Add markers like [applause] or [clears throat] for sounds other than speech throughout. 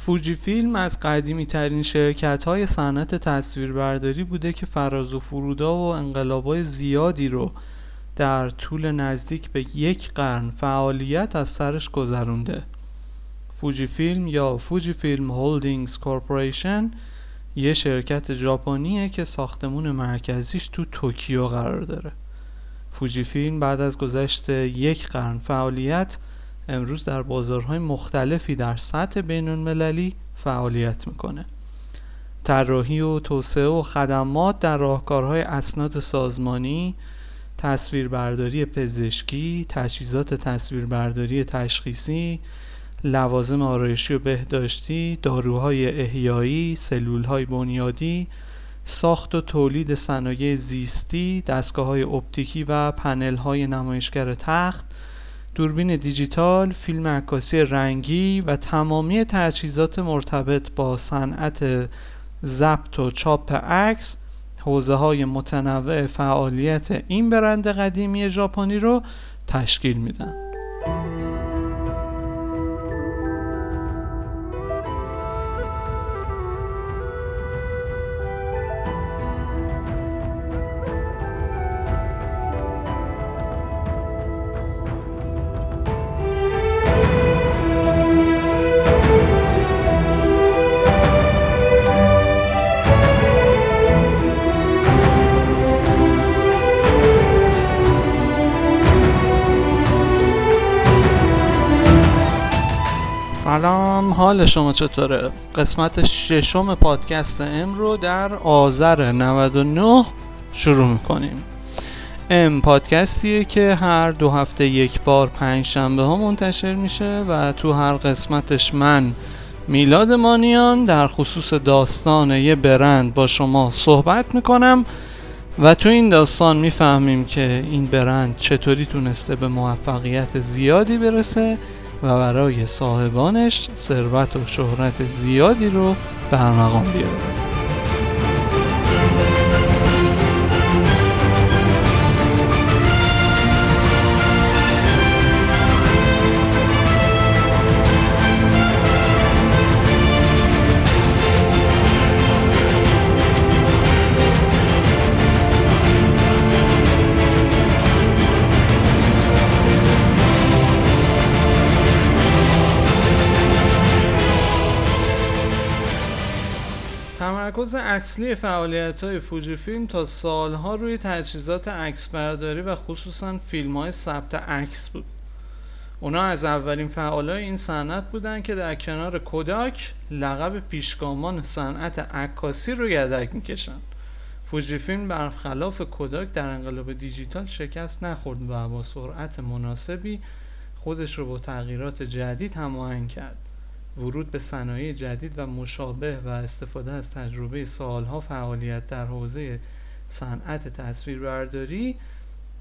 فوجی فیلم از قدیمی ترین شرکت های صنعت تصویربرداری بوده که فراز و فرودا و انقلابای زیادی رو در طول نزدیک به یک قرن فعالیت از سرش گذرونده. فوجی فیلم یا فوجی فیلم Holdings Corporation یه شرکت ژاپنیه که ساختمون مرکزیش تو توکیو قرار داره. فوجی فیلم بعد از گذشت یک قرن فعالیت امروز در بازارهای مختلفی در سطح بین المللی فعالیت می‌کنه. طراحی و توسعه و خدمات در راهکارهای اسناد سازمانی تصویربرداری پزشکی تجهیزات تصویربرداری تشخیصی لوازم آرایشی و بهداشتی داروهای احیایی سلولهای بنیادی ساخت و تولید صنایع زیستی دستگاه های اپتیکی و پنل های نمایشگر تخت دوربین دیجیتال، فیلم عکاسی رنگی و تمامی تجهیزات مرتبط با صنعت ضبط و چاپ عکس حوزه های متنوع فعالیت این برند قدیمی ژاپنی رو تشکیل میدن. حال شما چطوره؟ قسمت ششم پادکست ام رو در آذر 99 شروع می‌کنیم ام پادکستیه که هر دو هفته یک بار پنج شنبه ها منتشر میشه و تو هر قسمتش من میلاد مانیان در خصوص داستان یه برند با شما صحبت می‌کنم و تو این داستان می‌فهمیم که این برند چطوری تونسته به موفقیت زیادی برسه و برای صاحبانش ثروت و شهرت زیادی رو به ارمغان بیاره اصلی فعالیت های فوجی فیلم تا سالها روی تجهیزات عکس برداری و خصوصا فیلم های ثبت عکس بود. اونا از اولین فعالای این صنعت بودن که در کنار کوداک لقب پیشگامان صنعت عکاسی رو یدک می‌کشن. فوجی فیلم برخلاف کوداک در انقلاب دیجیتال شکست نخورد و با سرعت مناسبی خودش رو با تغییرات جدید هماهنگ کرد. ورود به صنایع جدید و مشابه و استفاده از تجربه سالها فعالیت در حوزه صنعت تصویربرداری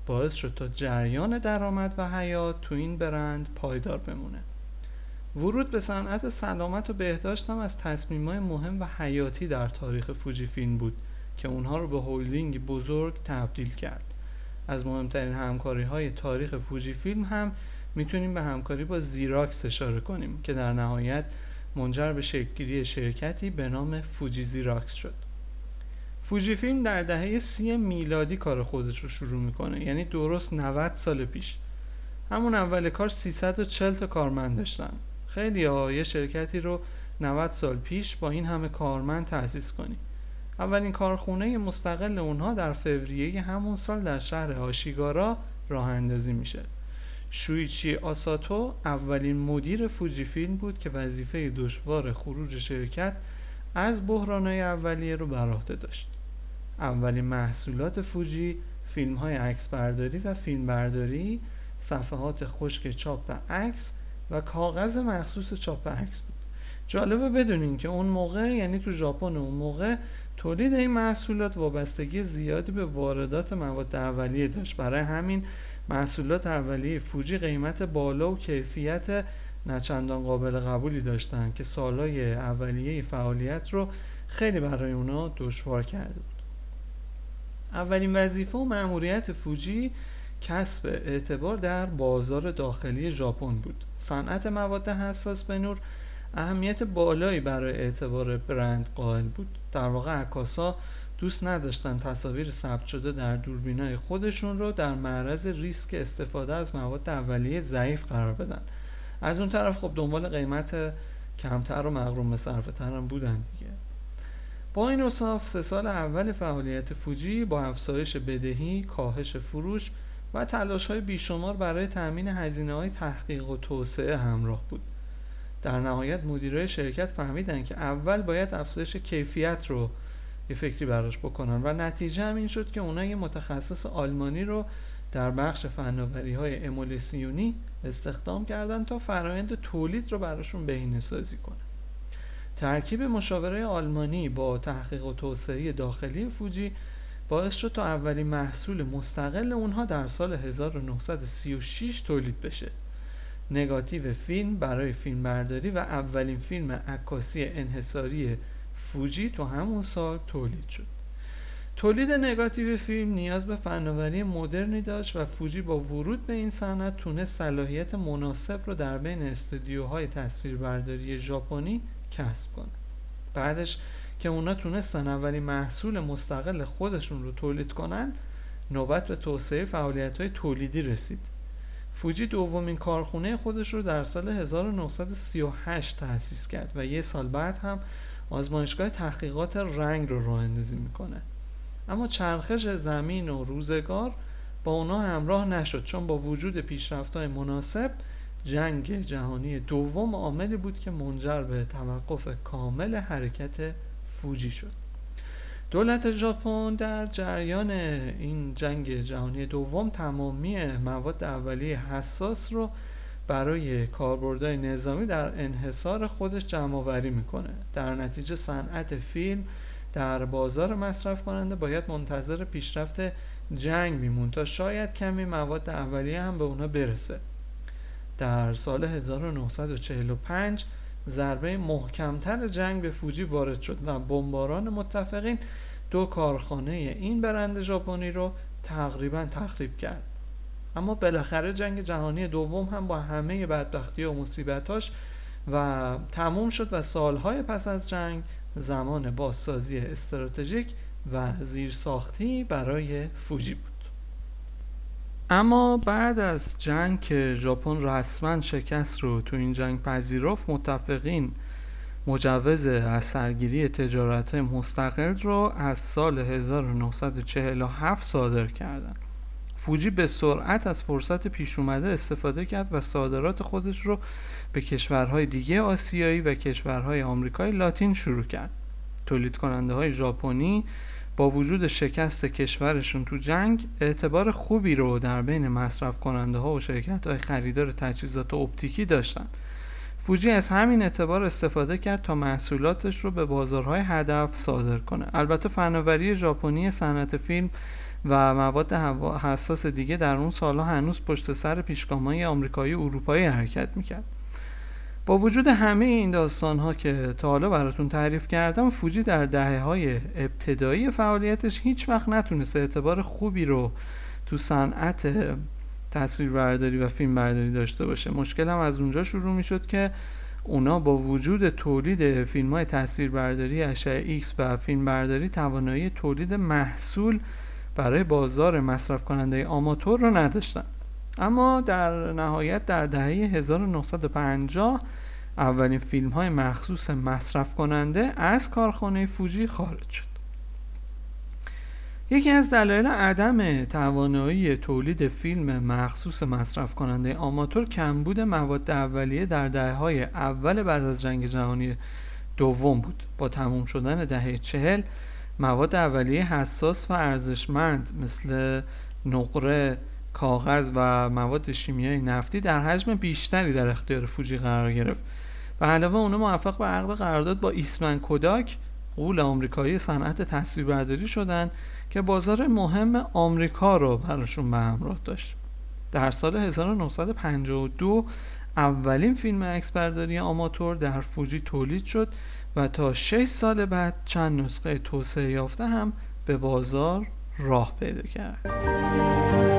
باعث شد تا جریان درآمد و حیات تو این برند پایدار بمونه. ورود به صنعت سلامت و بهداشت هم از تصمیمای مهم و حیاتی در تاریخ فوجی فیلم بود که اونها رو به هولدینگ بزرگ تبدیل کرد. از مهمترین همکاری های تاریخ فوجی فیلم هم می‌تونیم به همکاری با زیراکس اشاره کنیم که در نهایت منجر به شکلگیری شرکتی به نام فوجی زیراکس شد. فوجی فیلم در دهه سی میلادی کار خودش رو شروع می‌کنه یعنی درست 90 سال پیش. همون اول کار 340 تا کارمند داشتن. خیلی ها یه شرکتی رو 90 سال پیش با این همه کارمند تأسیس کنی. اولین کارخونه مستقل اونها در فوریه همون سال در شهر آشیگارا راه اندازی میشه. شویچی آساتو اولین مدیر فوجی فیلم بود که وظیفه دشوار خروج شرکت از بحرانهای اولیه رو بر عهده داشت. اولین محصولات فوجی فیلم های عکس برداری و فیلم برداری صفحات خشک چاپ عکس و کاغذ مخصوص چاپ عکس بود. جالبه بدونین که اون موقع یعنی تو ژاپن اون موقع تولید این محصولات وابستگی زیادی به واردات مواد اولیه داشت. برای همین محصولات اولیه فوجی قیمت بالا و کیفیت نچندان قابل قبولی داشتند که سالهای اولیه فعالیت رو خیلی برای اونا دشوار کرده بود. اولین وظیفه و مأموریت فوجی کسب اعتبار در بازار داخلی ژاپن بود. صنعت مواد حساس به نور اهمیت بالایی برای اعتبار برند قائل بود. در واقع عکاسا دوست نداشتن تصاویر ثبت شده در دوربینای خودشون رو در معرض ریسک استفاده از مواد اولیه ضعیف قرار بدن. از اون طرف خب دنبال قیمت کمتر و مغروم صرفه هم بودن دیگه. با این اصاف سه سال اول فعالیت فوجی با افزایش بدهی، کاهش فروش و تلاش های بیشمار برای تأمین هزینه های تحقیق و توسعه همراه بود. در نهایت مدیرای شرکت فهمیدن که اول باید افزایش کیفیت رو یه فکری براش بکنن. و نتیجه هم این شد که اونا یه متخصص آلمانی رو در بخش فناوری های امولسیونی استخدام کردن تا فرایند تولید رو براشون بهینه سازی کنه. ترکیب مشاوره آلمانی با تحقیق و توسعه داخلی فوجی باعث شد تا اولین محصول مستقل اونها در سال 1936 تولید بشه. نگاتیو فیلم برای فیلمبرداری و اولین فیلم عکاسی انحصاری فوجی تو همون سال تولید شد. تولید نگاتیو فیلم نیاز به فناوری مدرنی داشت و فوجی با ورود به این صنعت تونست صلاحیت مناسب رو در بین استودیوهای تصویربرداری ژاپنی کسب کنه. بعدش که اونا تونستن اولین محصول مستقل خودشون رو تولید کنن نوبت به توسعه فعالیت های تولیدی رسید. فوجی دومین کارخونه خودش رو در سال 1938 تأسیس کرد و یه سال بعد هم آزمایشگاه تحقیقات رنگ رو راه اندازی می‌کنه. اما چرخش زمین و روزگار با اونا همراه نشد چون با وجود پیشرفت‌های مناسب جنگ جهانی دوم عاملی بود که منجر به توقف کامل حرکت فوجی شد. دولت ژاپن در جریان این جنگ جهانی دوم تمامی مواد اولیه حساس رو برای کاربردهای نظامی در انحصار خودش جمع آوری می‌کنه. در نتیجه صنعت فیلم در بازار مصرف کننده باید منتظر پیشرفت جنگ میمون تا شاید کمی مواد اولیه هم به اونا برسه. در سال 1945 ضربه محکمتر جنگ به فوجی وارد شد و بمباران متفقین دو کارخانه این برند ژاپنی رو تقریبا تخریب کرد. اما بالاخره جنگ جهانی دوم هم با همه بدبختی و مصیبتاش و تموم شد و سالهای پس از جنگ زمان بازسازی استراتژیک و زیرساختی برای فوجی بود اما بعد از جنگ که ژاپن رسما شکست رو تو این جنگ پذیرفت متفقین مجوز از سرگیری تجارت مستقل رو از سال 1947 صادر کردند. فوجی به سرعت از فرصت پیش اومده استفاده کرد و صادرات خودش رو به کشورهای دیگه آسیایی و کشورهای آمریکای لاتین شروع کرد. تولید کننده های ژاپنی با وجود شکست کشورشون تو جنگ اعتبار خوبی رو در بین مصرف کننده ها و شرکت های خریدار تجهیزات اپتیکی داشتن. فوجی از همین اعتبار استفاده کرد تا محصولاتش رو به بازارهای هدف صادر کنه. البته فناوری ژاپنی صنعت فیلم و مواد حساس دیگه در اون سالها هنوز پشت سر پیشگامهای آمریکایی اروپایی حرکت می‌کرد. با وجود همه این داستان ها که تا حالا براتون تعریف کردم فوجی در دهه های ابتدایی فعالیتش هیچ وقت نتونست اعتبار خوبی رو تو صنعت تصویر برداری و فیلم برداری داشته باشه. مشکل هم از اونجا شروع می شد که اونا با وجود تولید فیلم های تصویر برداری اشعه ایکس و فیلم برداری توانایی تولید محصول برای بازار مصرف کننده آماتور رو نداشتن. اما در نهایت در دهه 1950 اولین فیلم های مخصوص مصرف کننده از کارخانه فوجی خارج شد. یکی از دلایل عدم توانایی تولید فیلم مخصوص مصرف کننده آماتور کمبود مواد اولیه در دهه های اول بعد از جنگ جهانی دوم بود. با تموم شدن دهه چهل مواد اولیه حساس و ارزشمند مثل نقره کاغذ و مواد شیمیایی نفتی در حجم بیشتری در اختیار فوجی قرار گرفت و علاوه اونها موفق به عقد قرارداد با ایسمن کوداک قول آمریکایی صنعت تصویربرداری شدند که بازار مهم آمریکا رو براشون به همراه داشت. در سال 1952 اولین فیلم اکسبرداری آماتور در فوجی تولید شد تا 6 سال بعد چند نسخه توسعه یافته هم به بازار راه پیدا کرد.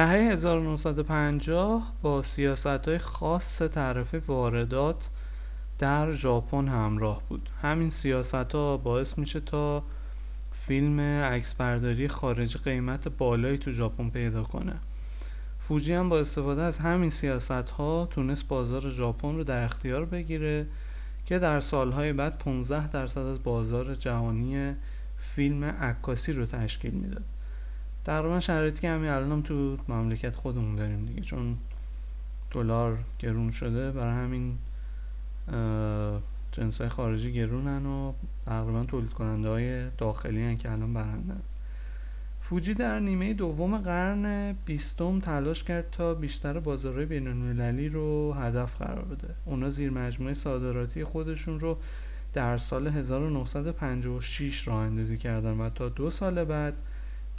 1950 با سیاست های خاص تعرفه واردات در ژاپن همراه بود. همین سیاست ها باعث میشه تا فیلم عکسبرداری خارجی قیمت بالایی تو ژاپن پیدا کنه. فوجی هم با استفاده از همین سیاست ها تونست بازار ژاپن رو در اختیار بگیره که در سالهای بعد 15 درصد از بازار جهانی فیلم عکاسی رو تشکیل می‌داد. تقریبا شرایطی که همین الان هم تو مملکت خودمون داریم دیگه چون دلار گرون شده برای همین جنس های خارجی گرونن و تقریبا تولید کننده های داخلی هن که الان برنده. فوجی در نیمه دوم قرن بیستم تلاش کرد تا بیشتر بازارهای بین المللی رو هدف قرار بده. اونا زیر مجموعه صادراتی خودشون رو در سال 1956 راه اندازی کردن و تا دو سال بعد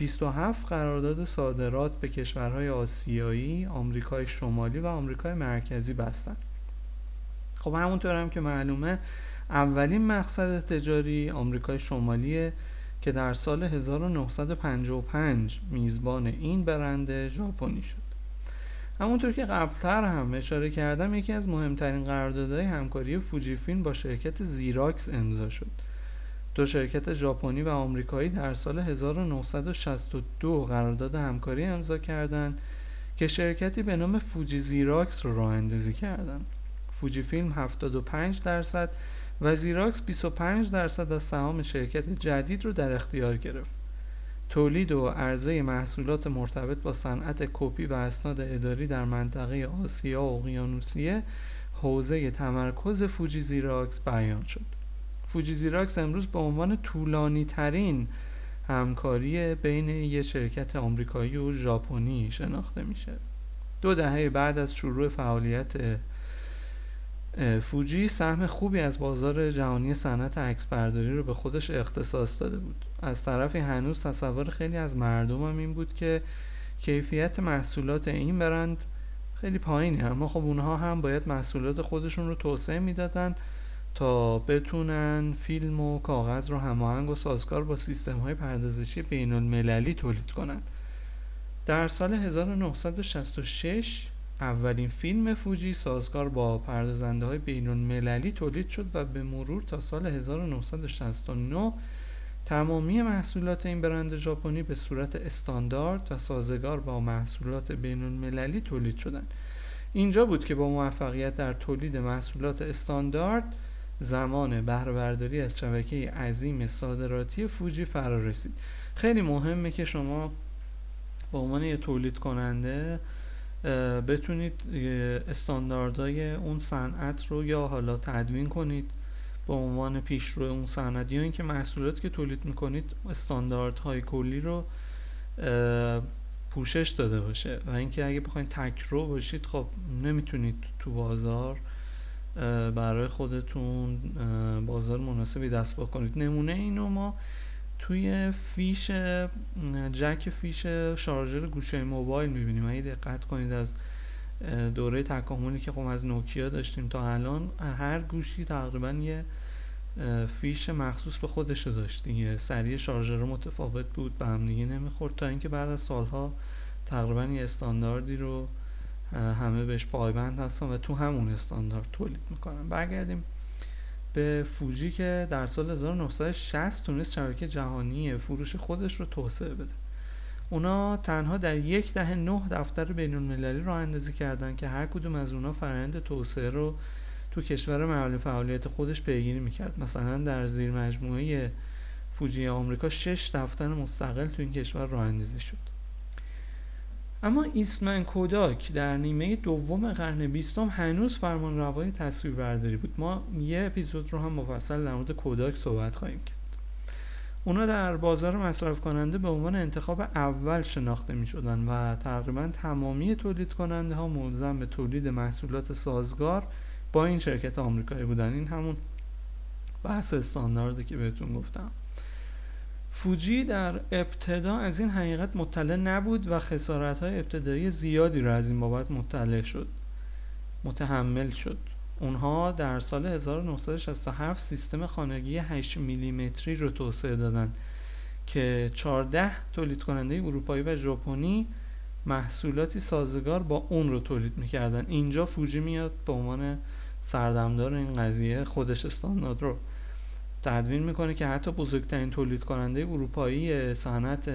27 قرارداد صادرات به کشورهای آسیایی، آمریکای شمالی و آمریکای مرکزی بستند. خب همونطور هم که معلومه اولین مقصد تجاری آمریکای شمالیه که در سال 1955 میزبان این برند ژاپنی شد همونطور که قبلتر هم اشاره کردم یکی از مهمترین قراردادهای همکاری فوجی فیلم با شرکت زیراکس امضا شد دو شرکت ژاپنی و آمریکایی در سال 1962 قرارداد همکاری امضا کردند که شرکتی به نام فوجی زیراکس رو راه اندازی کردند فوجی فیلم 75 درصد و زیراکس 25 درصد از سهام شرکت جدید رو در اختیار گرفت. تولید و عرضه محصولات مرتبط با صنعت کپی و اسناد اداری در منطقه آسیا و اقیانوسیه حوزه تمرکز فوجی زیراکس بیان شد. فوجی زیراکس امروز به عنوان طولانی ترین همکاری بین یک شرکت آمریکایی و ژاپنی شناخته میشه. دو دهه بعد از شروع فعالیت فوجی سهم خوبی از بازار جهانی صنعت عکسبرداری رو به خودش اختصاص داده بود از طرفی هنوز تصور خیلی از مردم هم این بود که کیفیت محصولات این برند خیلی پایینه اما خب اونها هم باید محصولات خودشون رو توسعه می‌دادن تا بتونن فیلم و کاغذ رو هماهنگ و سازگار با سیستم های پردازشی بین المللی تولید کنن در سال 1966 اولین فیلم فوجی سازگار با پردازنده های بین المللی تولید شد و به مرور تا سال 1969 تمامی محصولات این برند ژاپنی به صورت استاندارد و سازگار با محصولات بین المللی تولید شدند. اینجا بود که با موفقیت در تولید محصولات استاندارد زمان بهره از شبکه عظیم صادراتی فوجی فرا رسید. خیلی مهمه که شما به عنوان یه تولید کننده بتونید استانداردهای اون صنعت رو یا حالا تدوین کنید به عنوان پیشرو اون صنعت. یا اینکه محصولات که تولید می‌کنید استانداردهای کلی رو پوشش داده باشه. و اینکه اگه بخواید تکرو باشید خب نمی‌تونید تو بازار برای خودتون بازار مناسبی دست کنید نمونه اینو ما توی فیش جک فیش شارژر گوشه موبایل می‌بینیم. اگه دقت کنید از دوره تکاملی که خب از نوکیا داشتیم تا الان هر گوشی تقریبا یه فیش مخصوص به خودش داشت. دیگه سری شارژر متفاوت بود به هم دیگه نمی‌خورد. تا اینکه بعد از سالها تقریبا یه استانداردی رو همه بهش پایبند هستن و تو همون استاندارد تولید می‌کنن. برگردیم به فوجی که در سال 1960 تونست شبکه جهانی فروش خودش رو توسعه بده. اونا تنها در یک دهه نه دفتر بین المللی رو اندازی کردن که هر کدوم از اونا فرند توسعه رو تو کشور محل فعالیت خودش پیگیری می‌کرد. مثلا در زیر مجموعه فوجی آمریکا شش دفتر مستقل تو این کشور راه اندازی شد. اما ایسمن کوداک در نیمه دوم قرن بیستم هنوز فرمان روای تصویر برداری بود. ما یه اپیزود رو هم مفصل در مورد کوداک صحبت خواهیم کرد. اونا در بازار مصرف کننده به عنوان انتخاب اول شناخته می شدن و تقریبا تمامی تولید کننده ها ملزم به تولید محصولات سازگار با این شرکت آمریکایی بودن. این همون بحث استانداردی که بهتون گفتم. فوجی در ابتدا از این حقیقت مطلع نبود و خسارت های ابتدایی زیادی را از این بابت مطلع شد متحمل شد. اونها در سال 1967 سیستم خانگی 8 میلیمتری رو توسعه دادن که 14 تولید کننده اروپایی و ژاپنی محصولاتی سازگار با اون رو تولید می‌کردن. اینجا فوجی میاد به عنوان سردمدار این قضیه خودش استاندارد رو تدوین می‌کنه که حتی بزرگترین تولید کننده اروپایی صنعت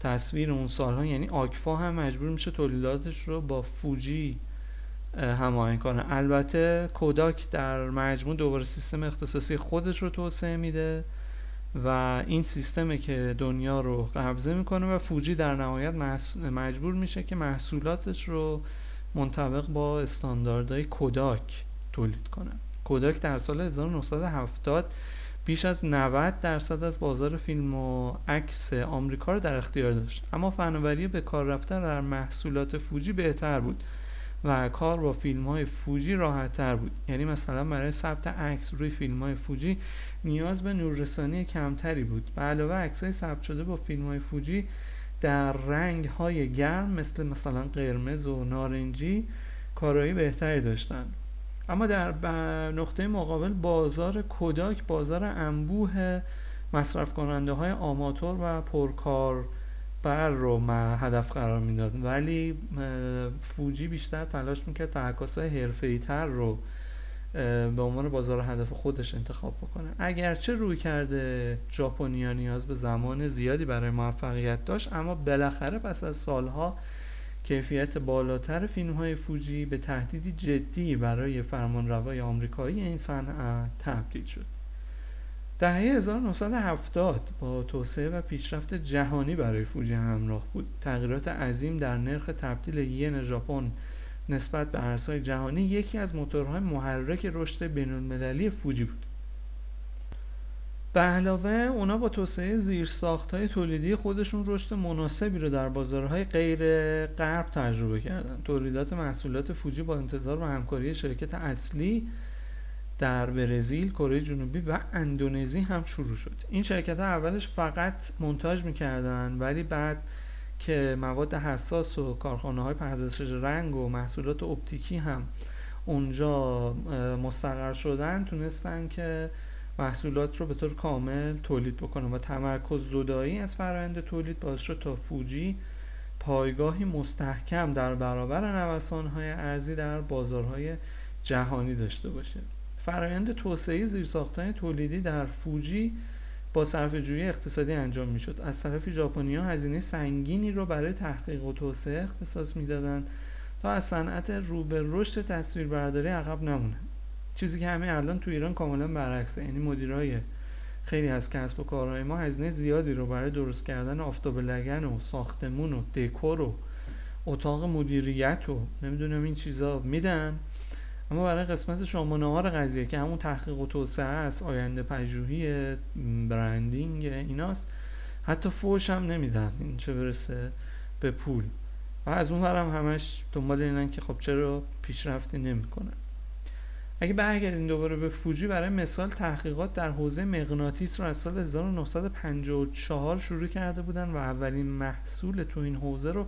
تصویر اون سالها یعنی آکفا هم مجبور میشه تولیداتش رو با فوجی هماهنگ کنه. البته کوداک در مجموع دوباره سیستم اختصاصی خودش رو توسعه میده و این سیستمه که دنیا رو قبضه می‌کنه و فوجی در نهایت مجبور میشه که محصولاتش رو منطبق با استانداردهای کوداک تولید کنه. کوداک در سال 1970 بیش از 90 درصد از بازار فیلم و عکس آمریکا رو در اختیار داشت. اما فناوری به کار رفتن در محصولات فوجی بهتر بود و کار با فیلم های فوجی راحت تر بود. یعنی مثلا برای ثبت عکس روی فیلم های فوجی نیاز به نوررسانی کمتری بود. به علاوه عکس های ثبت شده با فیلم های فوجی در رنگ های گرم مثل مثلا قرمز و نارنجی کارایی بهتری داشتن اما در نقطه مقابل بازار کوداک بازار انبوه مصرف کننده های آماتور و پرکار بر رو هدف قرار می‌داد. ولی فوجی بیشتر تلاش می‌کرد تحکاس های تر رو به عنوان بازار هدف خودش انتخاب بکنه. اگرچه روی کرده ژاپنیا نیاز به زمان زیادی برای موفقیت داشت اما بالاخره پس از سالها کیفیت بالاتر فیلم های فوجی به تهدیدی جدی برای فرمانروای آمریکایی این صنعت تبدیل شد. دهه 1970 با توسعه و پیشرفت جهانی برای فوجی همراه بود. تغییرات عظیم در نرخ تبدیل ین ژاپن نسبت به ارزهای جهانی یکی از موتورهای محرک رشد بینالمللی فوجی بود. به علاوه اونا با توسعه زیرساخت های تولیدی خودشون رشد مناسبی رو در بازارهای غیر غرب تجربه کردن. تولیدات محصولات فوجی با انتظار و همکاری شرکت اصلی در برزیل، کره جنوبی و اندونزی هم شروع شد. این شرکت ها اولش فقط منتاج می‌کردن ولی بعد که مواد حساس و کارخانه های پردازش رنگ و محصولات اپتیکی هم اونجا مستقر شدن تونستن که محصولات رو به طور کامل تولید بکنن و تمرکز زدایی از فرآیند تولید باعث شد تا فوجی پایگاهی مستحکم در برابر های ارزی در بازارهای جهانی داشته باشه. فرایند توسعه زیرساختهای تولیدی در فوجی با صرف جویی اقتصادی انجام می‌شد. از طرف ژاپنیا هزینه سنگینی رو برای تحقیق و توسعه اختصاص می‌دادند تا از صنعت رو به رشد تصویربرداری عقب نمونن چیزی که همه الان تو ایران کاملا برعکسه یعنی مدیرای خیلی از کسب و کارهای ما هزینه زیادی رو برای درست کردن آفتاب لگن و ساختمون و دکور و اتاق مدیریت و نمی‌دونم این چیزا میدن. اما برای قسمت شما نهار قضیه که همون تحقیق و توسعه است آینده پژوهی برندینگ ایناست حتی فوش هم نمیدن. این چه برسه به پول. و از اون هم همش دنبال اینن که خب چرا پیشرفتی نمی‌کنن. اگه برگردیم دوباره به فوجی برای مثال تحقیقات در حوزه مغناطیس رو از سال 1954 شروع کرده بودن و اولین محصول تو این حوزه رو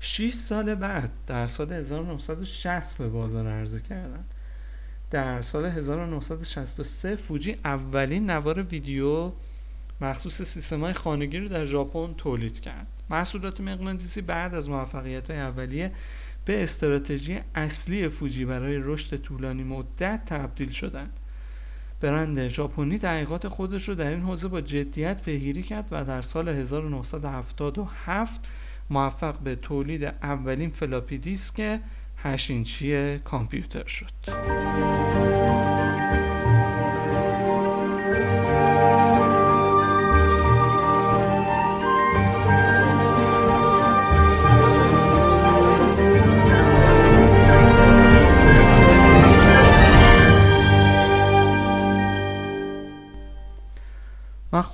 6 سال بعد در سال 1960 به بازار عرضه کردن. در سال 1963 فوجی اولین نوار ویدیو مخصوص سیستم های خانگی رو در ژاپن تولید کرد. محصولات مغناطیسی بعد از موفقیت های اولیه به استراتژی اصلی فوجی برای رشد طولانی مدت تبدیل شدند. برند ژاپنی تحقیقات خودش رو در این حوزه با جدیت پیگیری کرد و در سال 1977 موفق به تولید اولین فلاپی دیسک 8 اینچی کامپیوتر شد.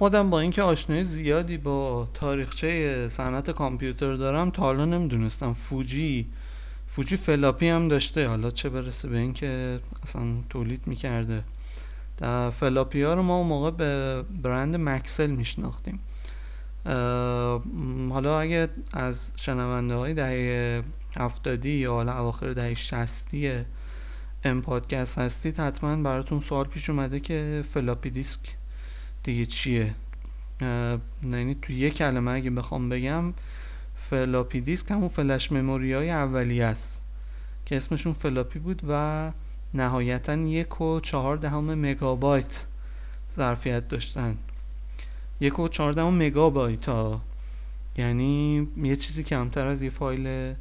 خودم با اینکه آشنایی زیادی با تاریخچه صنعت کامپیوتر دارم تا حالا نمی‌دونستم. فوجی فوجی فلاپی هم داشته. حالا چه برسه به اینکه اصلا تولید می‌کرده. فلاپی ها رو ما اون موقع به برند مکسل میشناختیم. حالا اگه از شنونده های دهه هفتادی یا حالا اواخر دهه شصتی ام پادکست هستید حتما براتون سوال پیش اومده که فلاپی دیسک دیگه چیه؟ یعنی تو یک کلمه اگه بخوام بگم فلاپی دیسک همون فلش مموری های اولیه است که اسمشون فلاپی بود و نهایتا یک و چهار دهم مگابایت ظرفیت داشتن. یک و چهار دهم مگابایت ها. یعنی یه چیزی کمتر از یه فایل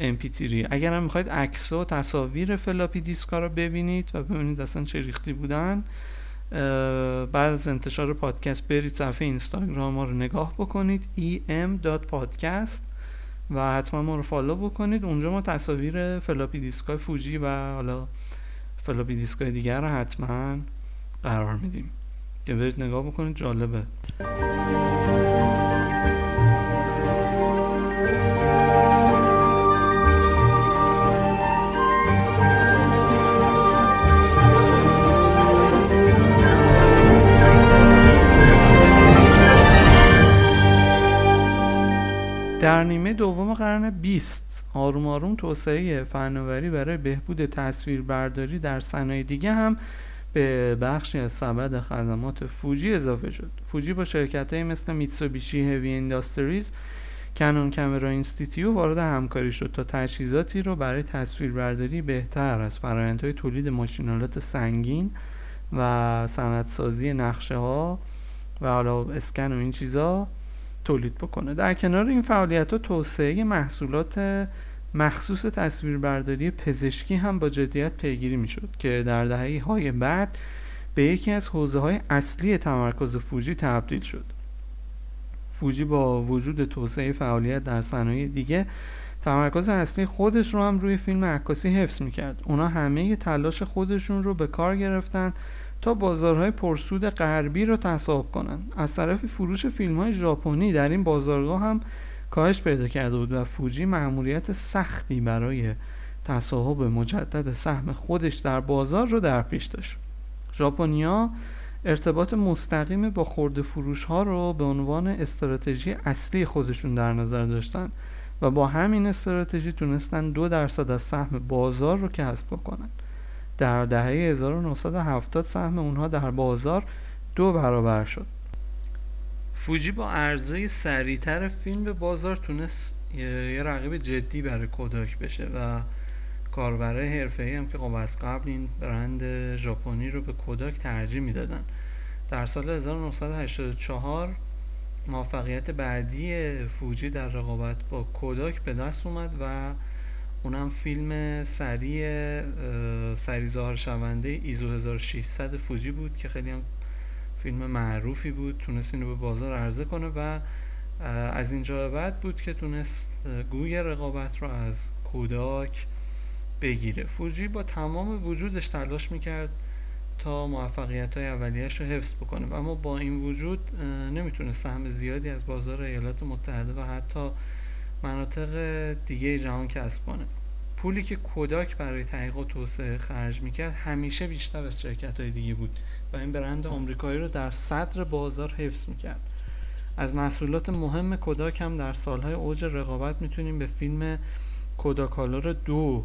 MP3 اگر هم می‌خواید عکس و تصاویر فلاپی دیسک ها رو ببینید و ببینید اصلا چه ریختی بودن بعد از انتشار پادکست برید صفحه اینستاگرام ما رو نگاه بکنید em.podcast و حتما ما رو follow بکنید. اونجا ما تصاویر فلاپی دیسک فوجی و حالا فلاپی دیسک دیگر رو حتما قرار میدیم. که برید نگاه بکنید جالبه. قرن 20 آروم آروم توسعه فناوری برای بهبود تصویربرداری در صنایع دیگه هم به بخشی از سبد خدمات فوجی اضافه شد. فوجی با شرکت های مثل میتسوبیشی Heavy Industries Canon Camera Institute وارد همکاری شد تا تجهیزاتی رو برای تصویربرداری بهتر از فرآیندهای تولید ماشین‌آلات سنگین و سندسازی نقشه ها و حالا اسکن و این چیزا تولید بکنه. در کنار این فعالیت ها توسعه محصولات مخصوص تصویربرداری پزشکی هم با جدیت پیگیری می شد که در دهه های بعد به یکی از حوزه های اصلی تمرکز فوجی تبدیل شد. فوجی با وجود توسعه فعالیت در صنایع دیگه تمرکز اصلی خودش رو هم روی فیلم عکاسی حفظ می‌کرد. اونا همه تلاش خودشون رو به کار گرفتن تا بازارهای پرسود غربی رو تصاحب کنند از طرف فروش فیلم های ژاپنی در این بازارگاه هم کاهش پیدا کرده بود و فوجی مأموریت سختی برای تصاحب مجدد سهم خودش در بازار رو در پیش داشت. ژاپنیا ارتباط مستقیم با خورده فروش ها رو به عنوان استراتژی اصلی خودشون در نظر داشتن و با همین استراتژی تونستن دو درصد از سهم بازار رو کسب کنند در دهه 1970 سهم اونها در بازار دو برابر شد. فوجی با عرضه سریعتر فیلم به بازار تونست یه رقیب جدی برای کوداک بشه و کاربرای حرفه‌ای هم که خب قبل این برند ژاپنی رو به کوداک ترجیح می‌دادن. در سال 1984 موفقیت بعدی فوجی در رقابت با کوداک به دست اومد و اونم فیلم سریع سری ظاهر شونده ایزو 1600 فوجی بود که خیلی هم فیلم معروفی بود. تونست اینو به بازار عرضه کنه و از اینجا بعد بود که تونست گوی رقابت رو از کوداک بگیره. فوجی با تمام وجودش تلاش می‌کرد تا موفقیت های اولیش رو حفظ بکنه. اما با این وجود نمی‌تونه سهم زیادی از بازار ایالات متحده و حتی مناطق دیگه جهان کسب کنه پولی که کوداک برای تحقیق و توسعه خرج می‌کرد همیشه بیشتر از شرکت های دیگه بود و این برند آمریکایی رو در صدر بازار حفظ می‌کرد. از محصولات مهم کوداک هم در سالهای اوج رقابت می‌تونیم به فیلم کوداکالور دو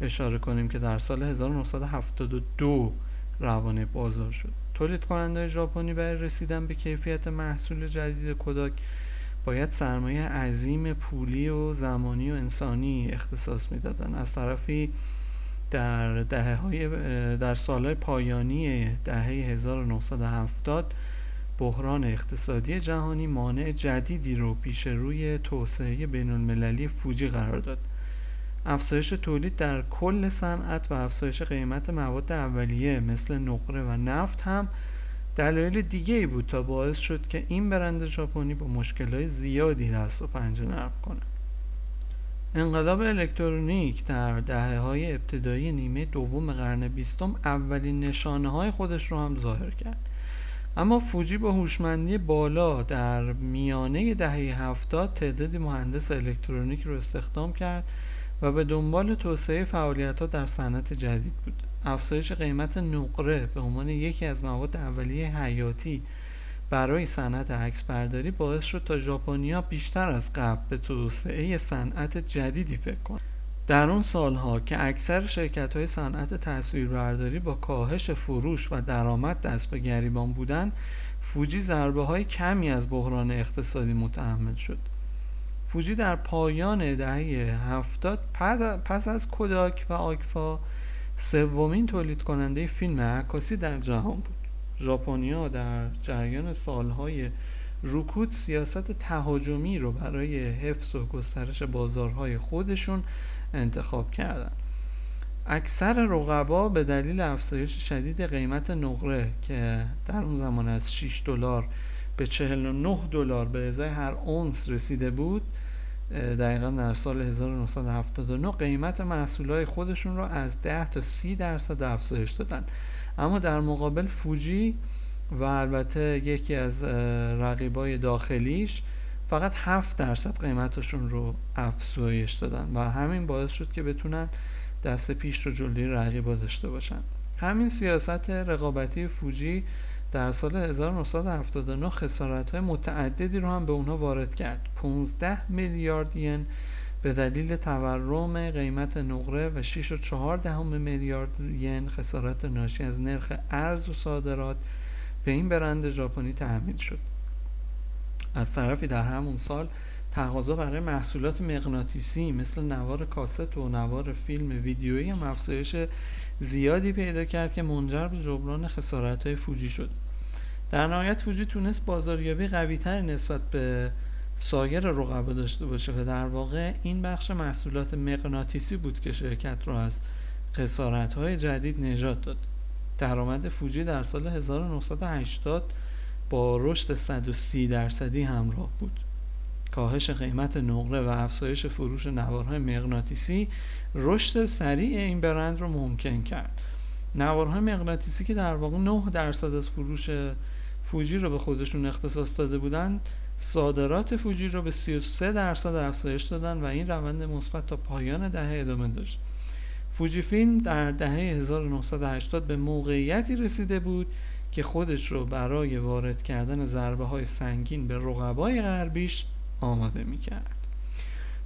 اشاره کنیم که در سال 1972 روانه بازار شد. تولید کننده ژاپنی برای رسیدن به کیفیت محصول جدید کوداک باید سرمایه عظیم پولی و زمانی و انسانی اختصاص می‌دادن. از طرفی در دهه های در سالهای پایانی دهه 1970 بحران اقتصادی جهانی مانع جدیدی رو پیش روی توسعه بین المللی فوجی قرار داد. افزایش تولید در کل صنعت و افزایش قیمت مواد اولیه مثل نقره و نفت هم دلایل دیگه ای بود تا باعث شد که این برند ژاپنی با مشکلات زیادی دست و پنجه نرم کنه. انقلاب الکترونیک در دهه های ابتدایی نیمه دوم قرن بیستم اولین نشانه های خودش رو هم ظاهر کرد. اما فوجی با هوشمندی بالا در میانه دهه هفتاد تعدادی مهندس الکترونیک رو استخدام کرد و به دنبال توسعه فعالیت ها در صنعت جدید بود. افزایش قیمت نقره به عنوان یکی از مواد اولیه حیاتی برای صنعت عکس برداری باعث شد تا ژاپنیا بیشتر از قبل به توسعه صنعت جدیدی فکر کنند. در اون سالها که اکثر شرکت های صنعت تصویربرداری با کاهش فروش و درآمد دست به گریبان بودند فوجی ضربه های کمی از بحران اقتصادی متحمل شد. فوجی در پایان دهه هفتاد پس از کوداک و آکفا سومین تولید کننده فیلم عکاسی در جهان بود. ژاپنیا در جریان سالهای رکود سیاست تهاجمی رو برای حفظ و گسترش بازارهای خودشون انتخاب کردند اکثر رقبا به دلیل افزایش شدید قیمت نقره که در اون زمان از 6 دلار به 49 دلار به ازای هر اونس رسیده بود دقیقا در سال 1979 قیمت محصولات خودشون رو از 10 تا 30 درصد افزایش دادن. اما در مقابل فوجی و البته یکی از رقیبای داخلیش فقط 7 درصد قیمتشون رو افزایش دادن و همین باعث شد که بتونن دست پیش رو جلوی رقیبا داشته باشن. همین سیاست رقابتی فوجی در سال 1979 خسارت های متعددی رو هم به اونها وارد کرد. 15 میلیارد ین به دلیل تورم قیمت نقره و 6 و 4 دهم میلیارد ین خسارت ناشی از نرخ ارز و صادرات به این برند ژاپنی تحمیل شد. از طرفی در همون سال تقاضا برای محصولات مغناطیسی مثل نوار کاست و نوار فیلم ویدیویی هم افزایش زیادی پیدا کرد که منجر به جبران خسارت های فوجی شد. در نهایت فوجی تونست بازاریابی قویتر نسبت به سایر رقبا داشته باشه و در واقع این بخش محصولات مغناطیسی بود که شرکت را از خسارت های جدید نجات داد. درآمد فوجی در سال 1980 با رشد 130 درصدی همراه بود. کاهش قیمت نقره و افزایش فروش نوارهای مغناطیسی رشد سریع این برند رو ممکن کرد. نوارهای مغناطیسی که در واقع 9 درصد از فروش فوجی رو به خودشون اختصاص داده بودند صادرات فوجی رو به 33 درصد افزایش دادن و این روند مثبت تا پایان دهه ادامه داشت. فوجی فیلم در دهه 1980 به موقعیتی رسیده بود که خودش رو برای وارد کردن ضربه های سنگین به رقبای غربیش آماده می کرد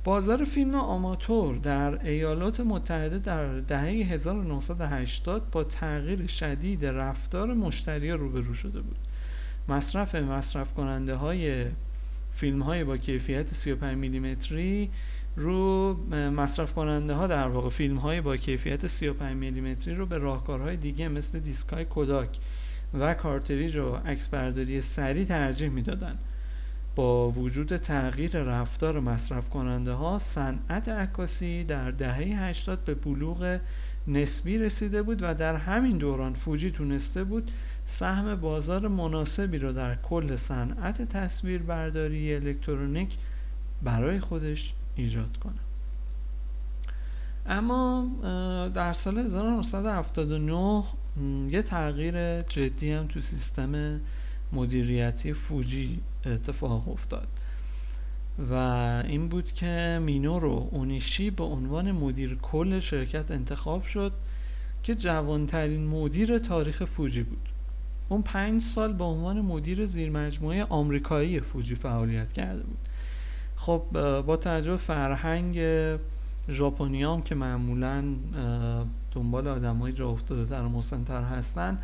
بازار فیلم آماتور در ایالات متحده در دهه 1980 با تغییر شدید رفتار مشتری روبرو شده بود. مصرف مصرف کننده های فیلم های با کیفیت 35 میلیمتری رو مصرف کننده ها در واقع فیلم های با کیفیت 35 میلیمتری رو به راهکارهای دیگه مثل دیسکای کوداک و کارتریج و عکس برداری سریع ترجیح می‌دادند با وجود تغییر رفتار مصرف کننده ها صنعت عکاسی در دهه 80 به بلوغ نسبی رسیده بود و در همین دوران فوجی تونسته بود سهم بازار مناسبی رو در کل صنعت تصویربرداری الکترونیک برای خودش ایجاد کنه. اما در سال 1979 یه تغییر جدی هم تو سیستم مدیریتی فوجی اتفاق افتاد و این بود که مینورو اونیشی به عنوان مدیر کل شرکت انتخاب شد که جوانترین مدیر تاریخ فوجی بود. اون پنج سال به عنوان مدیر زیرمجموعه آمریکایی فوجی فعالیت کرده بود. خب با توجه فرهنگ ژاپنیام که معمولا دنبال آدم های جا افتاده تر و هستن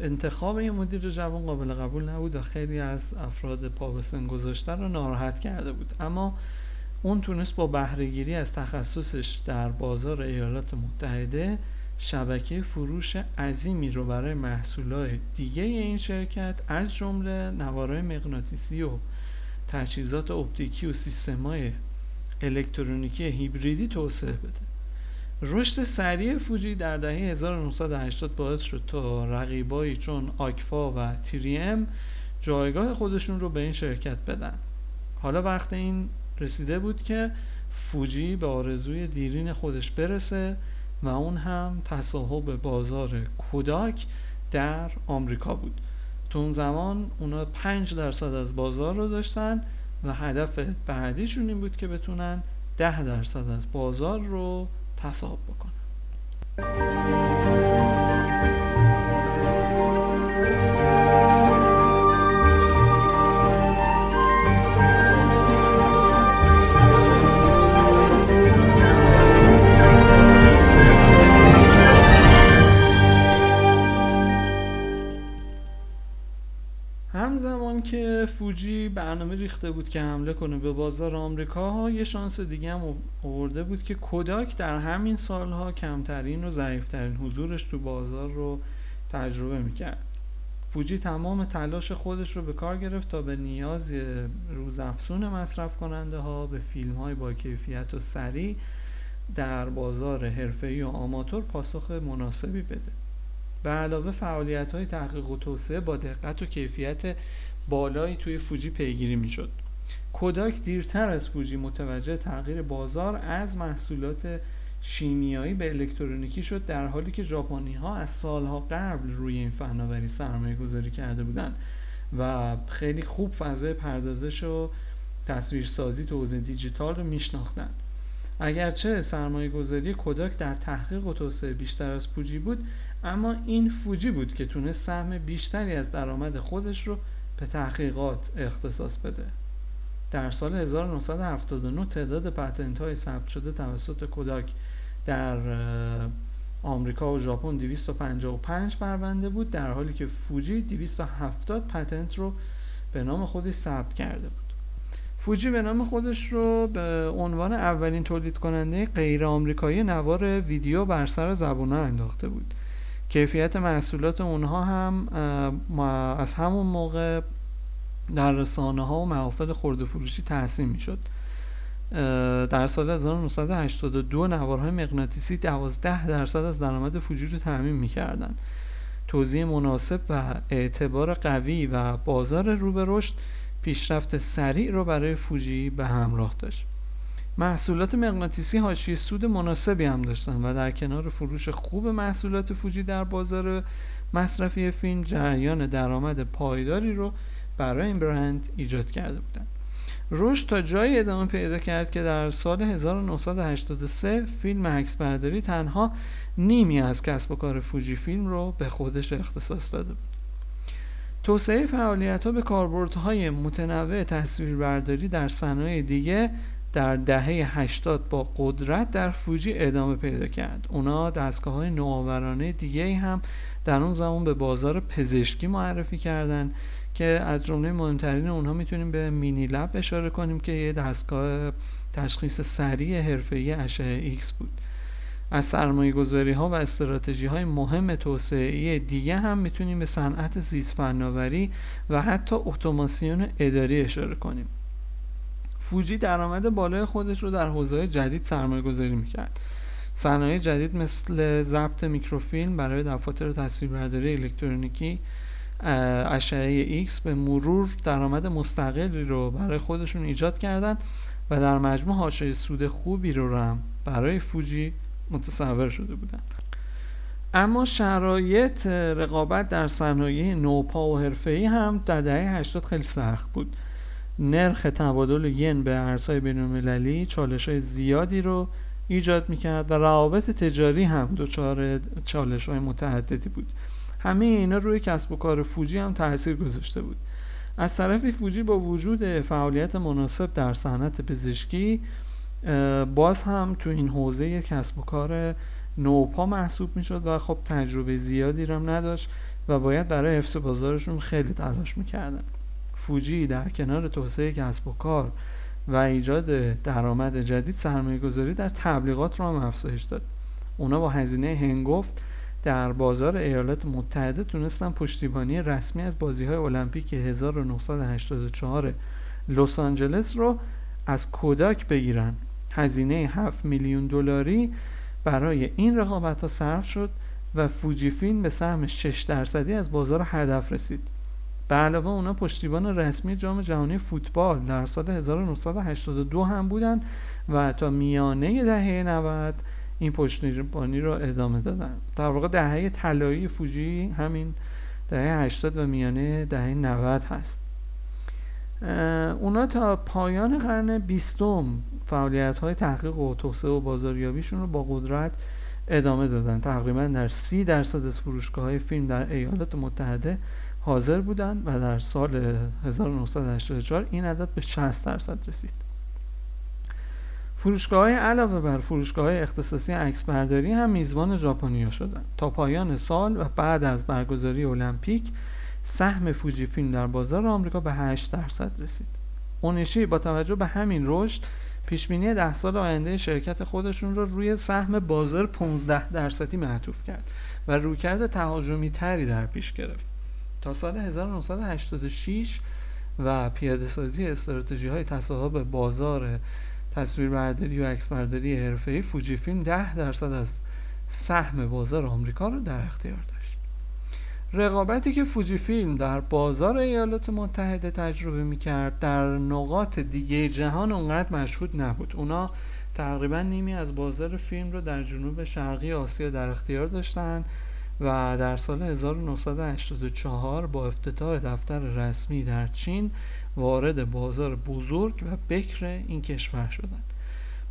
انتخاب این مدیر جوان قابل قبول نبود و خیلی از افراد پا گذاشتن رو ناراحت کرده بود. اما اون تونست با بهرهگیری از تخصصش در بازار ایالات متحده شبکه فروش عظیمی رو برای محصولات دیگه این شرکت از جمله نوارهای مغناطیسی و تجهیزات اپتیکی و سیستمای الکترونیکی هیبریدی توسعه بده. رشد سریع فوجی در دهه 1980 باعث شد تا رقیبایی چون آکفا و تیریم جایگاه خودشون رو به این شرکت بدن. حالا وقت این رسیده بود که فوجی به آرزوی دیرین خودش برسه و اون هم تصاحب بازار کوداک در آمریکا بود. تو اون زمان اونا 5 درصد از بازار رو داشتن و هدف بعدیشون این بود که بتونن 10 درصد از بازار رو تصاحب بکنن. ریخته بود که حمله کنه به بازار آمریکا یه شانس دیگه هم آورده بود که کوداک در همین سالها کمترین و ضعیفترین حضورش تو بازار رو تجربه می‌کرد. فوجی تمام تلاش خودش رو به کار گرفت تا به نیاز روزافزون مصرف کننده ها به فیلم های با کیفیت و سریع در بازار حرفه‌ای و آماتور پاسخ مناسبی بده. به علاوه فعالیت های تحقیق و توسعه با دقت و کیفیت بالایی توی فوجی پیگیری می‌شد. کوداک دیرتر از فوجی متوجه تغییر بازار از محصولات شیمیایی به الکترونیکی شد در حالی که ژاپنی ها از سالها قبل روی این فناوری سرمایه گذاری کرده بودند و خیلی خوب فضای پردازش و تصویرسازی تو حوزه دیجیتال رو میشناختند. اگرچه سرمایه گذاری کوداک در تحقیق و توسعه بیشتر از فوجی بود اما این فوجی بود که تونست سهم بیشتری از درآمد خودش رو به تحقیقات اختصاص بده. در سال 1979 تعداد پتنت های ثبت شده توسط کوداک در آمریکا و ژاپن 255 پرونده بود در حالی که فوجی 270 پتنت رو به نام خودش ثبت کرده بود. فوجی به نام خودش رو به عنوان اولین تولید کننده غیر آمریکایی نوار ویدیو بر سر زبونه انداخته بود. کیفیت محصولات اونها هم از همون موقع در رسانه ها و محافل خورده فروشی تحسین می شد در سال 1982 نوارهای مغناطیسی 12 درصد از درآمد فوجی رو تعمین می کردن. توضیح مناسب و اعتبار قوی و بازار رو به رشد پیشرفت سریع رو برای فوجی به همراه داشت محصولات مغناطیسی حاشیه سود مناسبی هم داشتن و در کنار فروش خوب محصولات فوجی در بازار مصرفی فیلم جریان درآمد پایداری رو برای این برند ایجاد کرده بودند رشد تا جایی ادامه پیدا کرد که در سال 1983 فیلم عکس برداری تنها نیمی از کسب و کار فوجی فیلم رو به خودش اختصاص داده بود. توسعه فعالیت ها به کاربردهای متنوع تصویربرداری در صنایع دیگه در دهه 80 با قدرت در فوجی ادامه پیدا کرد. اونا دستگاه های نوآورانه دیگه هم در اون زمان به بازار پزشکی معرفی کردن که از جمله مهمترین اونها می‌تونیم به mini lab اشاره کنیم که یه دستگاه تشخیص سریع حرفه‌ای اشعه ایکس بود. از سرمایه گذاری ها و استراتژی های مهم توسعه دیگه هم می‌تونیم به صنعت زیست فناوری و حتی اتوماسیون اداری اشاره کنیم. فوجی درآمد بالای خودش رو در حوزه جدید سرمایه گذاری می‌کرد. صنایع جدید مثل ضبط میکروفیلم برای دفاتر تصویربرداری الکترونیکی اشعه ایکس به مرور درآمد مستقلی رو برای خودشون ایجاد کردن و در مجموع حاشیه سود خوبی رو هم برای فوجی متصور شده بودن. اما شرایط رقابت در صنایع نوپا و حرفه‌ای هم در دهه 80 خیلی سخت بود. نرخ تبادل ین به ارزهای بین‌المللی چالش های زیادی رو ایجاد می‌کرد و روابط تجاری هم دچار چالش های متعددی بود. همه اینا روی کسب و کار فوجی هم تاثیر گذاشته بود. از طرفی فوجی با وجود فعالیت مناسب در صنعت پزشکی باز هم تو این حوزه کسب و کار نوپا محسوب می‌شد و خب تجربه زیادی هم نداشت و باید برای حفظ بازارشون خیلی تلاش می‌کردن. فوجی در کنار توسعه کسب و کار و ایجاد درآمد جدید سرمایه گذاری در تبلیغات رو هم افزایش داد. اونا با هزینه هنگفت در بازار ایالات متحده تونستن پشتیبانی رسمی از بازی های المپیک 1984 لس آنجلس رو از کوداک بگیرن. هزینه 7 میلیون دلاری برای این رقابت ها صرف شد و فوجی فیلم به سهم 6 درصدی از بازار هدف رسید. به علاوه اونا پشتیبان رسمی جام جهانی فوتبال در سال 1982 هم بودن و تا میانه دهه 90 این پشتیبانی رو ادامه دادن. در واقع دهه طلایی فوجی همین دهه 80 و میانه دهه 90 هست. اونا تا پایان قرن بیستم فعالیت های تحقیق و توسعه و بازاریابیشون رو با قدرت ادامه دادن. تقریبا در سی درصد از فروشگاه های فیلم در ایالات متحده حاضر بودند و در سال 1984 این عدد به 60 درصد رسید. فروشگاه علاوه بر فروشگاه اختصاصی عکس برداری هم میزبان ژاپنیا شدند تا پایان سال و بعد از برگزاری المپیک سهم فوجی فیلم در بازار آمریکا به 8 درصد رسید. اونشی با توجه به همین رشد پیشبینی ده سال آینده شرکت خودشون رو روی سهم بازار 15 درصدی معطوف کرد و رویکرد تهاجمی تری در پیش گرفت. تا سال 1986 و پیاده سازی استراتژی های تصاحب بازار تصویربرداری و عکسبرداری حرفه‌ای فوجی فیلم 10 درصد از سهم بازار آمریکا رو در اختیار داشت. رقابتی که فوجی فیلم در بازار ایالات متحده تجربه می‌کرد در نقاط دیگه جهان اونقدر مشهود نبود. اونا تقریبا نیمی از بازار فیلم رو در جنوب شرقی آسیا در اختیار داشتن و در سال 1984 با افتتاح دفتر رسمی در چین وارد بازار بزرگ و بکر این کشور شدند.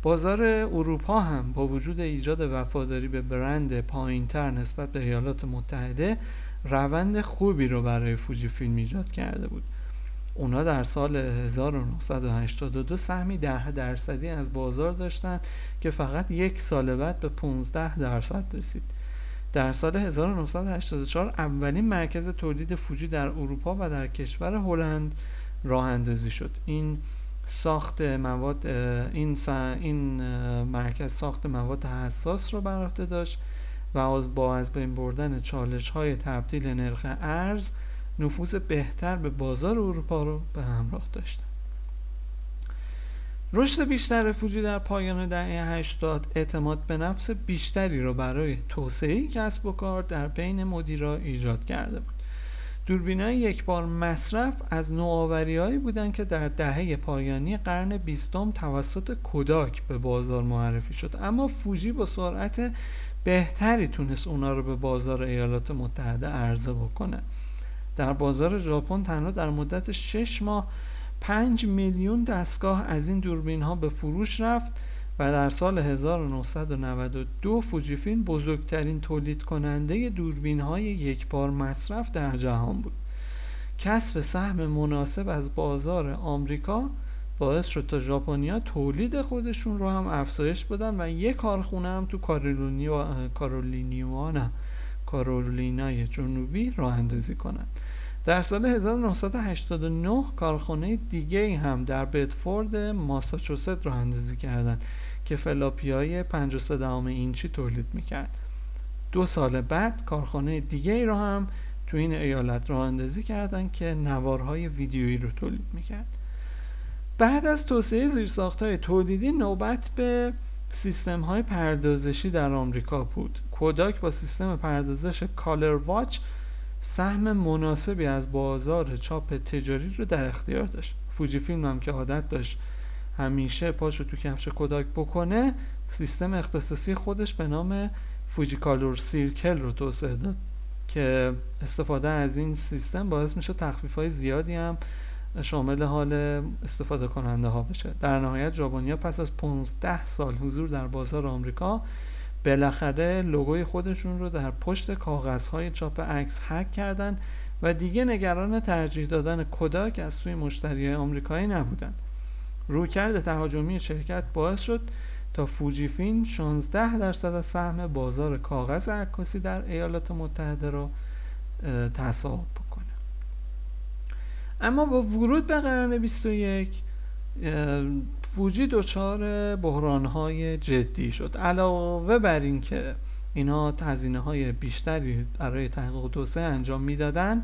بازار اروپا هم با وجود ایجاد وفاداری به برند پایینتر نسبت به ایالات متحده روند خوبی رو برای فوجی فیلم ایجاد کرده بود اونا در سال 1982 سهمی ده درصدی از بازار داشتند که فقط یک سال بعد به 15 درصد رسید در سال 1984 اولین مرکز تولید فوجی در اروپا و در کشور هلند راه اندازی شد. این ساخت مواد این این مرکز ساخت مواد حساس رو بر عهده داشت و از با از بین بردن چالش های تبدیل نرخ ارز نفوذ بهتر به بازار اروپا رو به همراه داشتن. رشد بیشتر فوجی در پایان دهه 80 اعتماد به نفس بیشتری را برای توسعه کسب و کار در بین مدیرا ایجاد کرده بود. دوربینای یک بار مصرف از نوآوریهایی بودند که در دهه پایانی قرن بیستم توسط کوداک به بازار معرفی شد. اما فوجی با سرعت بهتری تونست اونا رو به بازار ایالات متحده عرضه بکنه. در بازار ژاپن تنها در مدت 6 ماه 5 میلیون دستگاه از این دوربین ها به فروش رفت. و در سال 1992 فوجیفیلم بزرگترین تولید کننده دوربین های یک بار مصرف در جهان بود. کسب سهم مناسب از بازار آمریکا باعث شد تا ژاپنیا تولید خودشون رو هم افزایش بدن و یک کارخونه هم تو کارولینیوانا کارولینای جنوبی راه اندازی کنند در سال 1989 کارخانه دیگه هم در بدفورد ماساچوست راه اندازی کردند که فلاپی های 53 اینچی تولید می‌کرد. دو سال بعد کارخانه دیگه ای رو هم تو این ایالت راه اندازی کردن که نوارهای ویدیویی رو تولید می‌کرد. بعد از توسعه زیرساخت های تولیدی نوبت به سیستم های پردازشی در آمریکا بود. کوداک با سیستم پردازش Colorwatch سهم مناسبی از بازار چاپ تجاری رو در اختیار داشت. فوجی فیلم هم که عادت داشت همیشه پاشو تو کفش کوداک بکنه سیستم اختصاصی خودش به نام Fujicolor Circle رو توسعه داد که استفاده از این سیستم باعث میشه تخفیف های زیادی هم شامل حال استفاده کننده ها بشه. در نهایت ژاپنیا پس از 15 سال حضور در بازار آمریکا بالاخره لوگوی خودشون رو در پشت کاغذهای چاپ عکس هک کردن و دیگه نگران ترجیح دادن کوداک از سوی مشتری آمریکایی نبودن. رویکرد تهاجمی شرکت باعث شد تا فوجیفین 16 درصد از سهم بازار کاغذ عکاسی در ایالات متحده را تصاحب بکنه. اما با ورود به قرن 21 فوجی دچار بحرانهای جدی شد. علاوه بر اینکه اینها هزینه های بیشتری برای تحقیق توسعه انجام می‌دادن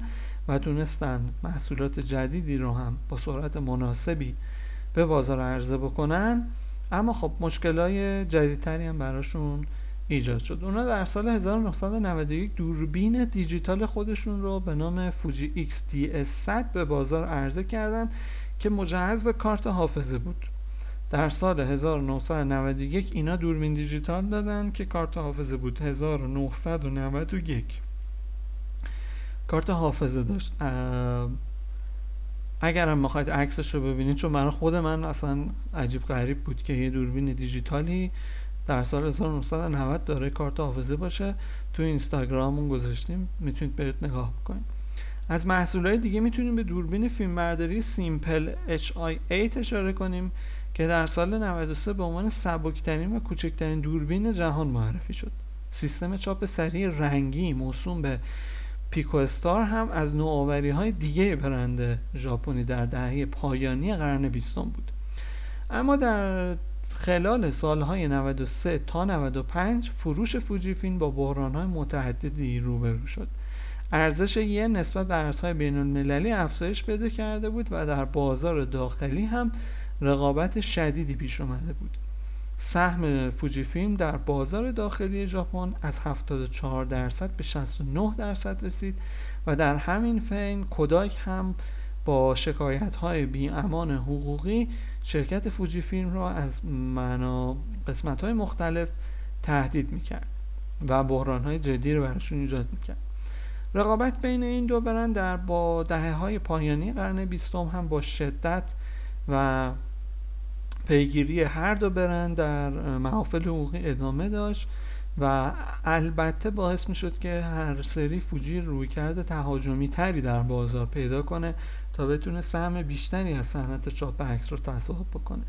و تونستن محصولات جدیدی رو هم با سرعت مناسبی به بازار عرضه بکنن اما خب مشکلای جدیدتری هم براشون ایجاد شد. اونا در سال 1991 دوربین دیجیتال خودشون رو به نام فوجی XTS 100 به بازار عرضه کردن که مجهز به کارت حافظه بود. در سال 1991 اینا دوربین دیجیتال دادن که کارت حافظه بود. 1991 کارت حافظه داشت. اگر هم می‌خواید عکسش رو ببینید چون برای خود من اصلا عجیب غریب بود که یه دوربین دیجیتالی در سال 1990 داره کارت حافظه باشه. تو اینستاگراممون گذاشتیم. می‌تونید برید نگاه بکنید. از محصولات دیگه می‌تونیم به دوربین فیلمبرداری سیمپل HI8 اشاره کنیم که در سال 93 به عنوان سبکترین و کوچکترین دوربین جهان معرفی شد. سیستم چاپ سریع رنگی موسوم به پیکو استار هم از نوآوری های دیگه برند ژاپنی در دهه پایانی قرن بیستم بود. اما در خلال سالهای 93 تا 95 فروش فوجی فیلم با بحرانهای متعددی روبرو شد. ارزش یه نسبت به ارزهای بین المللی افزایش پیدا کرده بود و در بازار داخلی هم رقابت شدیدی پیش اومده بود. سهم فوجی فیلم در بازار داخلی ژاپن از 74 درصد به 69 درصد رسید و در همین فین کوداک هم با شکایت های بی امان حقوقی شرکت فوجی فیلم را از معنا قسمت های مختلف تهدید می‌کرد و بحران های جدی رو براشون ایجاد می‌کرد. رقابت بین این دو برند در با دهه های پایانی قرن بیستم هم با شدت و پیگیری هر دو برند در محافل حقوقی ادامه داشت و البته باعث می شد که هر سری فوجی روی کرده تهاجمی تری در بازار پیدا کنه تا بتونه سهم بیشتری از صنعت چاپ عکس رو تصاحب بکنه.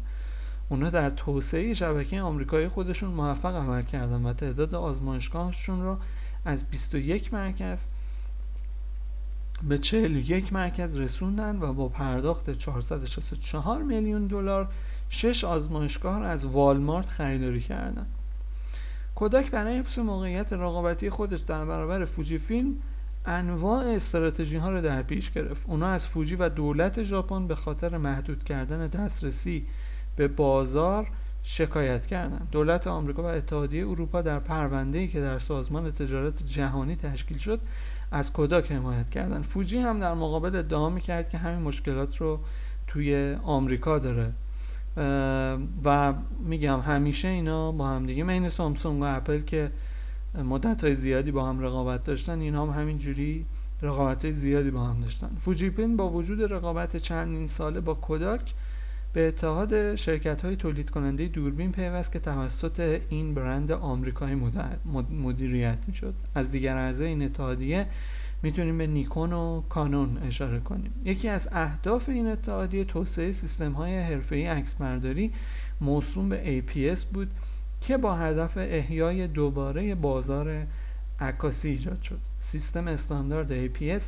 اونا در توسعه شبکه آمریکایی خودشون موفق عمل کردن و تعداد آزمایشگاهشون رو از 21 مرکز به 41 مرکز رسوندن و با پرداخت 464 میلیون دلار شش آزمایشگاه را از والمارت خریداری کردند. کودک برای حفظ موقعیت رقابتی خودش در برابر فوجی فیلم انواع استراتژی ها رو در پیش گرفت اونا از فوجی و دولت ژاپن به خاطر محدود کردن دسترسی به بازار شکایت کردند دولت آمریکا و اتحادیه اروپا در پرونده‌ای که در سازمان تجارت جهانی تشکیل شد از کوداک حمایت کردند فوجی هم در مقابل ادعا می‌کرد که همین مشکلات رو توی آمریکا داره. و میگم همیشه اینا با هم دیگه این سامسونگ و اپل که مدت های زیادی با هم رقابت داشتن اینا هم همینجوری رقابت های زیادی با هم داشتن. فوجیپین با وجود رقابت چندین ساله با کوداک به اتحاد شرکت های تولید کننده دوربین پیوست که توسط این برند آمریکایی مدیریت می شد از دیگر اعضای این اتحادیه می‌تونیم به نیکون و کانون اشاره کنیم. یکی از اهداف این اتحادیه توسعه سیستم های حرفه‌ای عکسبرداری موسوم به APS بود که با هدف احیای دوباره بازار عکاسی ایجاد شد. سیستم استاندارد APS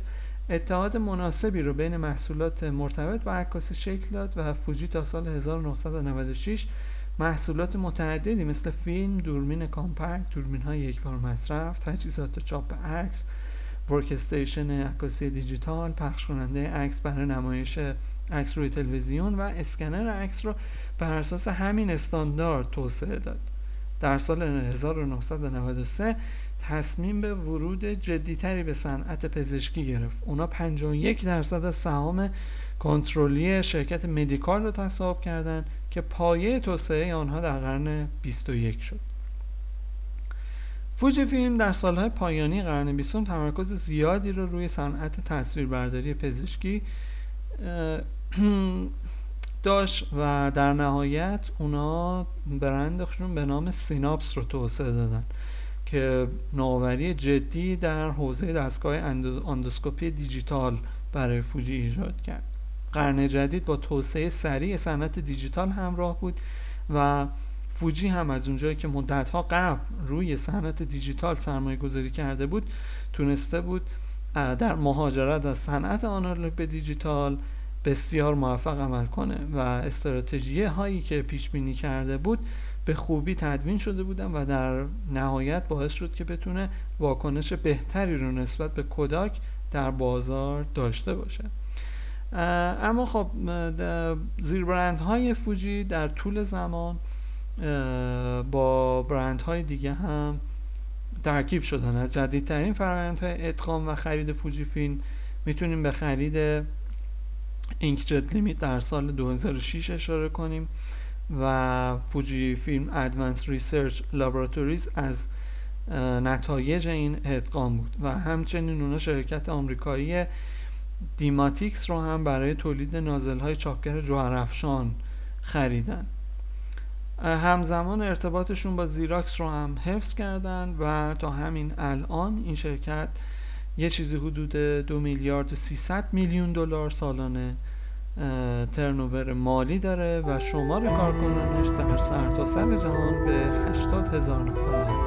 اتحاد مناسبی رو بین محصولات مرتبط با عکاسی شکل داد و فوجی تا سال 1996 محصولات متعددی مثل فیلم، دوربین compact، دوربین های یک بار مصرف، تجهیزات چاپ عکس، workstation عکاسی دیجیتال پخش کننده عکس برای نمایش عکس روی تلویزیون و اسکنر عکس رو بر اساس همین استاندارد توسعه داد. در سال 1993 تصمیم به ورود جدیتری به صنعت پزشکی گرفت. اونا 51 درصد از سهام کنترلی شرکت مدیکال رو تصاحب کردند که پایه توسعه آنها در قرن 21 شد. فوجی فیلم در سالهای پایانی قرن بیستم تمرکز زیادی رو روی صنعت تصویربرداری پزشکی [clears throat] داشت و در نهایت اونا برندشون به نام Synapse رو توسعه دادن. که نوآوری جدی در حوزه دستگاه اندوسکوپی دیجیتال برای فوجی ایجاد کرد. قرن جدید با توسعه سریع صنعت دیجیتال همراه بود و فوجی هم از اونجایی که مدتها قبل روی صنعت دیجیتال سرمایه گذاری کرده بود تونسته بود در مهاجرت از صنعت آنالوگ به دیجیتال بسیار موفق عمل کنه و استراتژی هایی که پیش بینی کرده بود به خوبی تدوین شده بودن و در نهایت باعث شد که بتونه واکنش بهتری رو نسبت به کوداک در بازار داشته باشه. اما خب های فوجی در طول زمان با برندهای دیگه هم ترکیب شدن. از جدیدترین فرآیندهای ادغام و خرید فوجی فیلم می‌تونیم به خرید Inkjet Limited در سال 2006 اشاره کنیم. و Fujifilm Advanced Research Laboratories از نتایج این ادغام بود و همچنین اونا شرکت آمریکایی Dimatix رو هم برای تولید نازل های چاپگر جوهرافشان خریدن. همزمان ارتباطشون با زیراکس رو هم حفظ کردن و تا همین الان این شرکت یه چیزی حدود دو میلیارد و 300 میلیون دلار سالانه ترنوور مالی داره و شمار کارکنانش در سرتاسر سر جهان به 80 هزار نفر.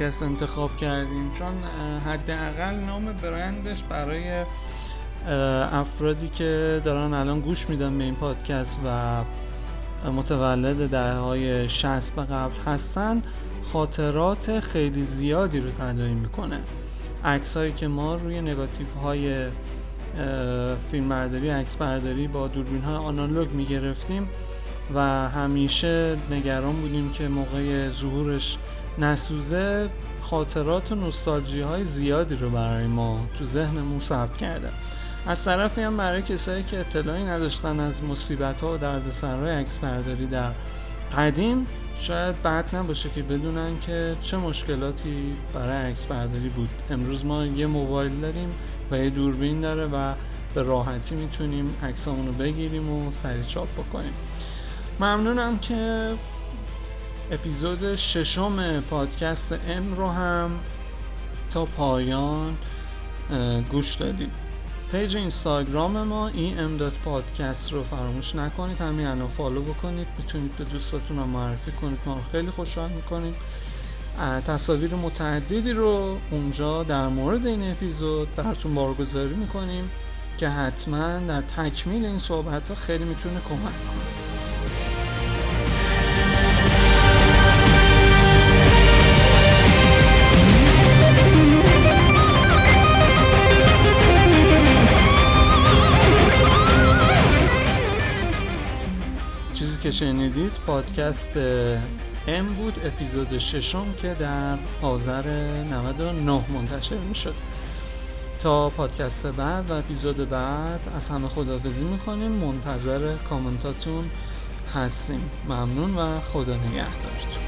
پادکست انتخاب کردیم. چون حداقل نام برندش برای افرادی که دارن الان گوش میدن به این پادکست و متولد دهه های 60 به قبل هستن خاطرات خیلی زیادی رو تداعی می‌کنه. عکس هایی که ما روی نگاتیف های فیلم برداری عکس برداری با دوربین های آنالوگ می‌گرفتیم و همیشه نگران بودیم که موقع ظهورش نسوزه خاطرات و نوستالژی های زیادی رو برای ما تو ذهنمون ثبت کرده. از طرفی هم برای کسایی که اطلاعی نداشتن از مصیبت ها و دردسرهای عکس برداری در قدیم شاید بد نباشه که بدونن که چه مشکلاتی برای عکس برداری بود. امروز ما یه موبایل داریم و یه دوربین داره و به راحتی می‌تونیم عکسامون بگیریم و سریع چاپ بکنیم. ممنونم که اپیزود ششم پادکست ام رو هم تا پایان گوش دادید. page اینستاگرام ما این ام پادکست رو فراموش نکنید همین الان follow بکنید. می‌تونید به دوستاتون رو معرفی کنید. ما خیلی خوشحال می‌کنیم. تصاویر متعددی رو اونجا در مورد این اپیزود براتون بارگذاری می‌کنیم که حتما در تکمیل این صحبت ها خیلی می‌تونه کمک کنه. که شنیدید پادکست ام بود اپیزود ششم که در آذر 99 منتشر می شد تا پادکست بعد و اپیزود بعد از همه خداحافظی می‌کنیم منتظر کامنتاتون هستیم. ممنون و خدا نگهدار.